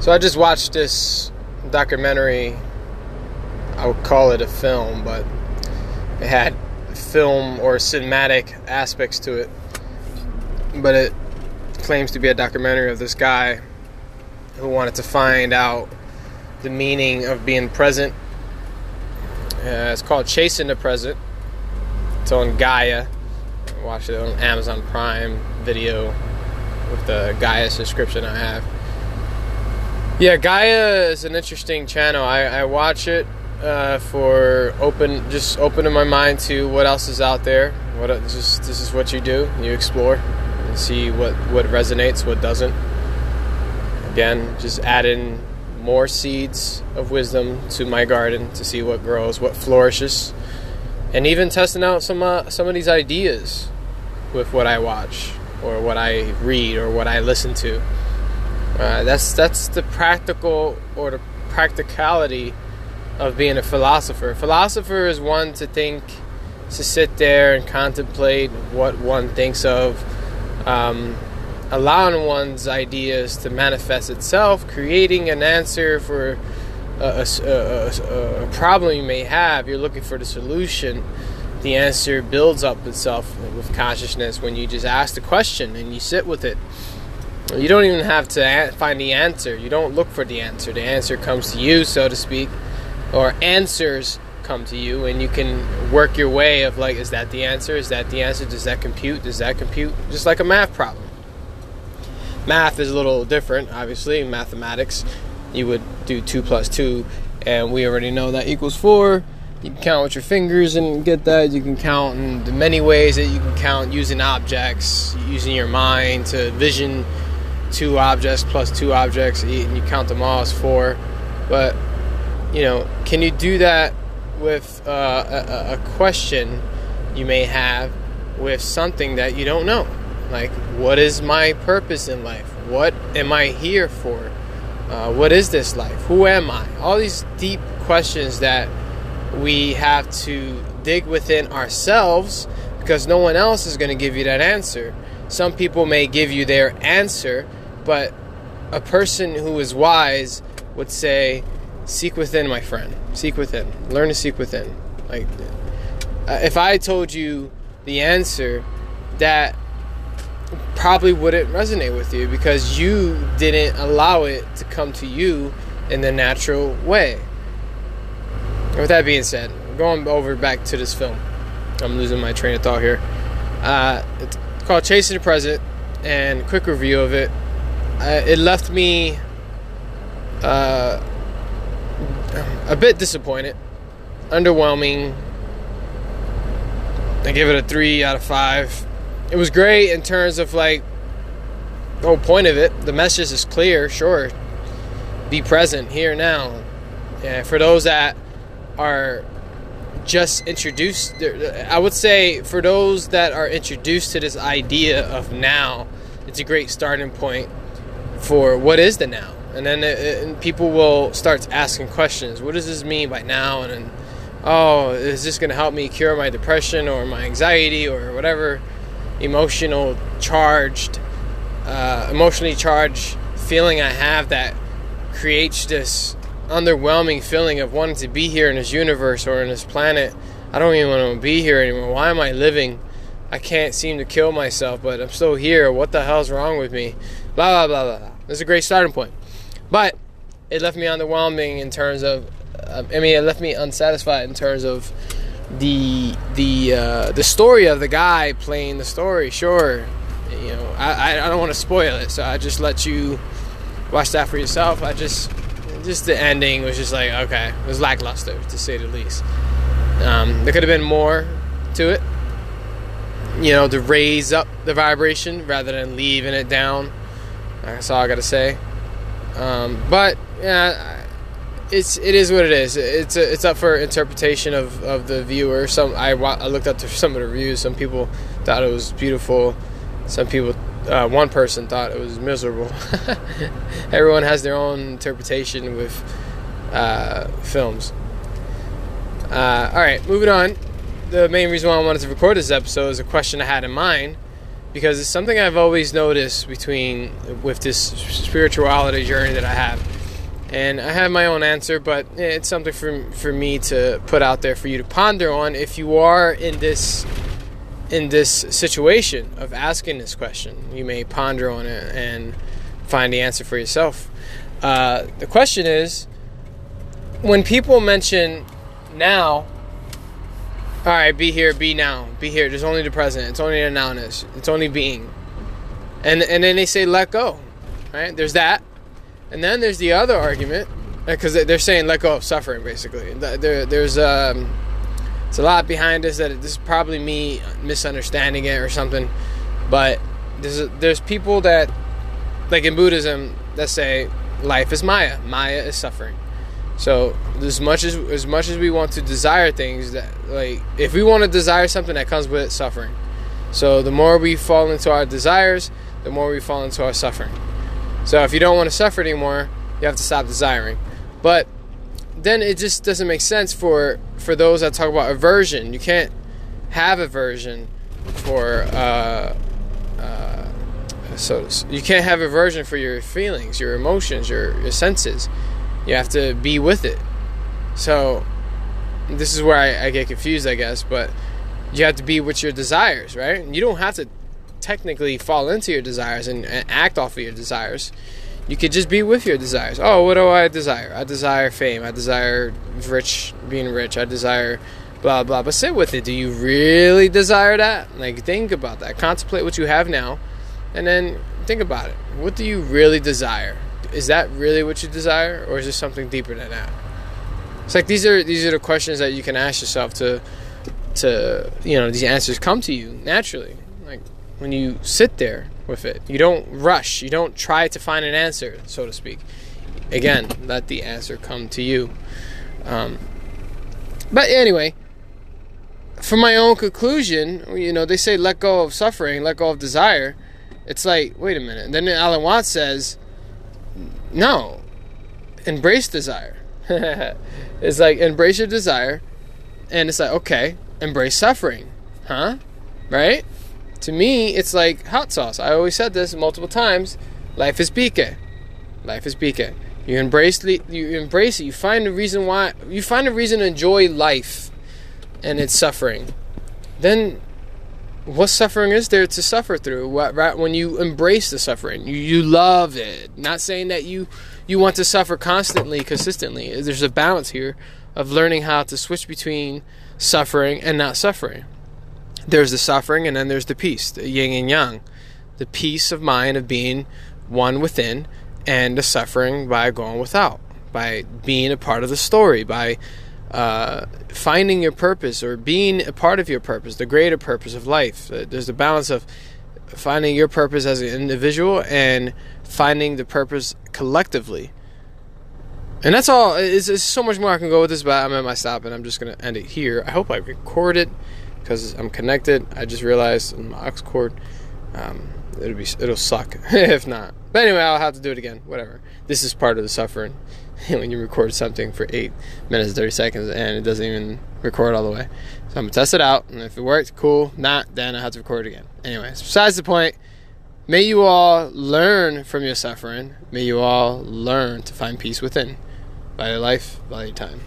So I just watched this documentary. I would call it a film, but it had film or cinematic aspects to it. But it claims to be a documentary of this guy who wanted to find out the meaning of being present. Uh, it's called Chasing the Present. It's on Gaia. Watch it on Amazon Prime Video with the Gaia subscription I have. Yeah, Gaia is an interesting channel. I, I watch it uh, for open, just opening my mind to what else is out there. What just this is what you do. You explore and see what what resonates, what doesn't. Again, just adding more seeds of wisdom to my garden to see what grows, what flourishes, and even testing out some uh, some of these ideas with what I watch or what I read or what I listen to. Uh, that's that's the practical or the practicality of being a philosopher. A philosopher is one to think, to sit there and contemplate what one thinks of, um, allowing one's ideas to manifest itself, creating an answer for a, a, a, a problem you may have. You're looking for the solution. The answer builds up itself with consciousness when you just ask the question and you sit with it. You don't even have to find the answer. You don't look for the answer. The answer comes to you, so to speak, or answers come to you, and you can work your way of like, is that the answer? Is that the answer? Does that compute? Does that compute? Just like a math problem. Math is a little different, obviously. In mathematics, you would do two plus two, and we already know that equals four. You can count with your fingers and get that. You can count in the many ways that you can count using objects, using your mind to vision two objects plus two objects, and you count them all as four. But you know, can you do that with uh, a, a question you may have with something that you don't know? Like, what is my purpose in life? What am I here for? Uh, what is this life? Who am I? All these deep questions that we have to dig within ourselves because no one else is going to give you that answer. Some people may give you their answer, but a person who is wise would say, Seek within, my friend. Seek within. Learn to seek within. Like, uh, if I told you the answer, that probably wouldn't resonate with you because you didn't allow it to come to you in the natural way. With that being said, going over back to this film, I'm losing my train of thought here. Uh, it's called Chasing the Present, and quick review of it it left me uh, a bit disappointed, underwhelming. I give it a three out of five. It was great in terms of like the whole point of it. The message is clear, sure. Be present here now. Yeah, for those that are just introduced, I would say for those that are introduced to this idea of now, it's a great starting point for what is the now? And then it, and people will start asking questions. What does this mean by now? And then oh is this going to help me cure my depression or my anxiety or whatever emotional charged uh, emotionally charged feeling i have that creates this underwhelming feeling of wanting to be here in this universe or in this planet. I don't even want to be here anymore. Why am i living? I can't seem to kill myself but i'm still here. What the hell's wrong with me blah blah blah blah that's a great starting point. But it left me underwhelming in terms of, uh, I mean, it left me unsatisfied in terms of the the uh, the story of the guy playing the story. Sure, you know, I I don't want to spoil it, so I just let you watch that for yourself. I just just the ending was just like okay, it was lackluster to say the least. Um, there could have been more to it, you know, to raise up the vibration rather than leaving it down. That's all I gotta say. Um, but yeah, it's it is what it is. It's a, it's up for interpretation of, of the viewer. Some I, I looked up to some of the reviews. Some people thought it was beautiful. Some people, uh, one person thought it was miserable. Everyone has their own interpretation with uh, films. Uh, all right, moving on. The main reason why I wanted to record this episode is a question I had in mind because it's something I've always noticed between with this spirituality journey that I have. And I have my own answer, but it's something for for me to put out there for you to ponder on if you are in this in this situation of asking this question. You may ponder on it and find the answer for yourself. Uh, the question is when people mention now, all right, be here, be now, be here. There's only the present. It's only the nowness. It's only being. And and then they say let go, right? There's that, and then there's the other argument because they're saying let go of suffering. Basically, there, there's um, it's a lot behind this that this is probably me misunderstanding it or something, but there's there's people that like in Buddhism that say life is Maya, Maya is suffering so as much as as much as we want to desire things that like if we want to desire something that comes with suffering. So the more we fall into our desires, the more we fall into our suffering. So if you don't want to suffer anymore, you have to stop desiring. But then it just doesn't make sense for for those that talk about aversion. You can't have aversion for uh, uh, so you can't have aversion for your feelings, your emotions, your your senses you have to be with it. So this is where I, I, get confused, I guess, but you have to be with your desires, right? You don't have to technically fall into your desires and, and act off of your desires. You could just be with your desires. Oh, what do I desire? I desire fame. I desire rich, being rich. I desire blah blah. But sit with it. Do you really desire that? Like think about that. Contemplate what you have now, and then think about it. What do you really desire? Is that really what you desire, or is there something deeper than that? It's like these are these are the questions that you can ask yourself to to you know these answers come to you naturally. Like when you sit there with it, you don't rush. You don't try to find an answer, so to speak. Again, let the answer come to you. Um, but anyway, from my own conclusion, you know, they say let go of suffering, let go of desire. It's like, wait a minute. And then Alan Watts says, no. Embrace desire. it's like embrace your desire, and it's like okay, embrace suffering, huh? Right? To me, it's like hot sauce. I always said this multiple times. Life is bike. Life is bike. You embrace you embrace it. You find a reason why you find a reason to enjoy life, and its suffering. Then what suffering is there to suffer through? What, right when you embrace the suffering, you, you love it. Not saying that you you want to suffer constantly, consistently. There's a balance here of learning how to switch between suffering and not suffering. There's the suffering, and then there's the peace, the yin and yang, the peace of mind of being one within, and the suffering by going without, by being a part of the story, by uh, finding your purpose or being a part of your purpose, the greater purpose of life. Uh, there's the balance of finding your purpose as an individual and finding the purpose collectively. And that's all. It's, it's so much more I can go with this, but I'm at my stop and I'm just going to end it here. I hope I record it because I'm connected. I just realized my aux cord, um, it'll be it'll suck if not. But anyway, I'll have to do it again. Whatever. This is part of the suffering. when you record something for 8 minutes 30 seconds and it doesn't even record all the way. So I'm gonna test it out, and if it works, cool. Not, then I have to record again. Anyways, besides the point, may you all learn from your suffering. May you all learn to find peace within. Value life, value time.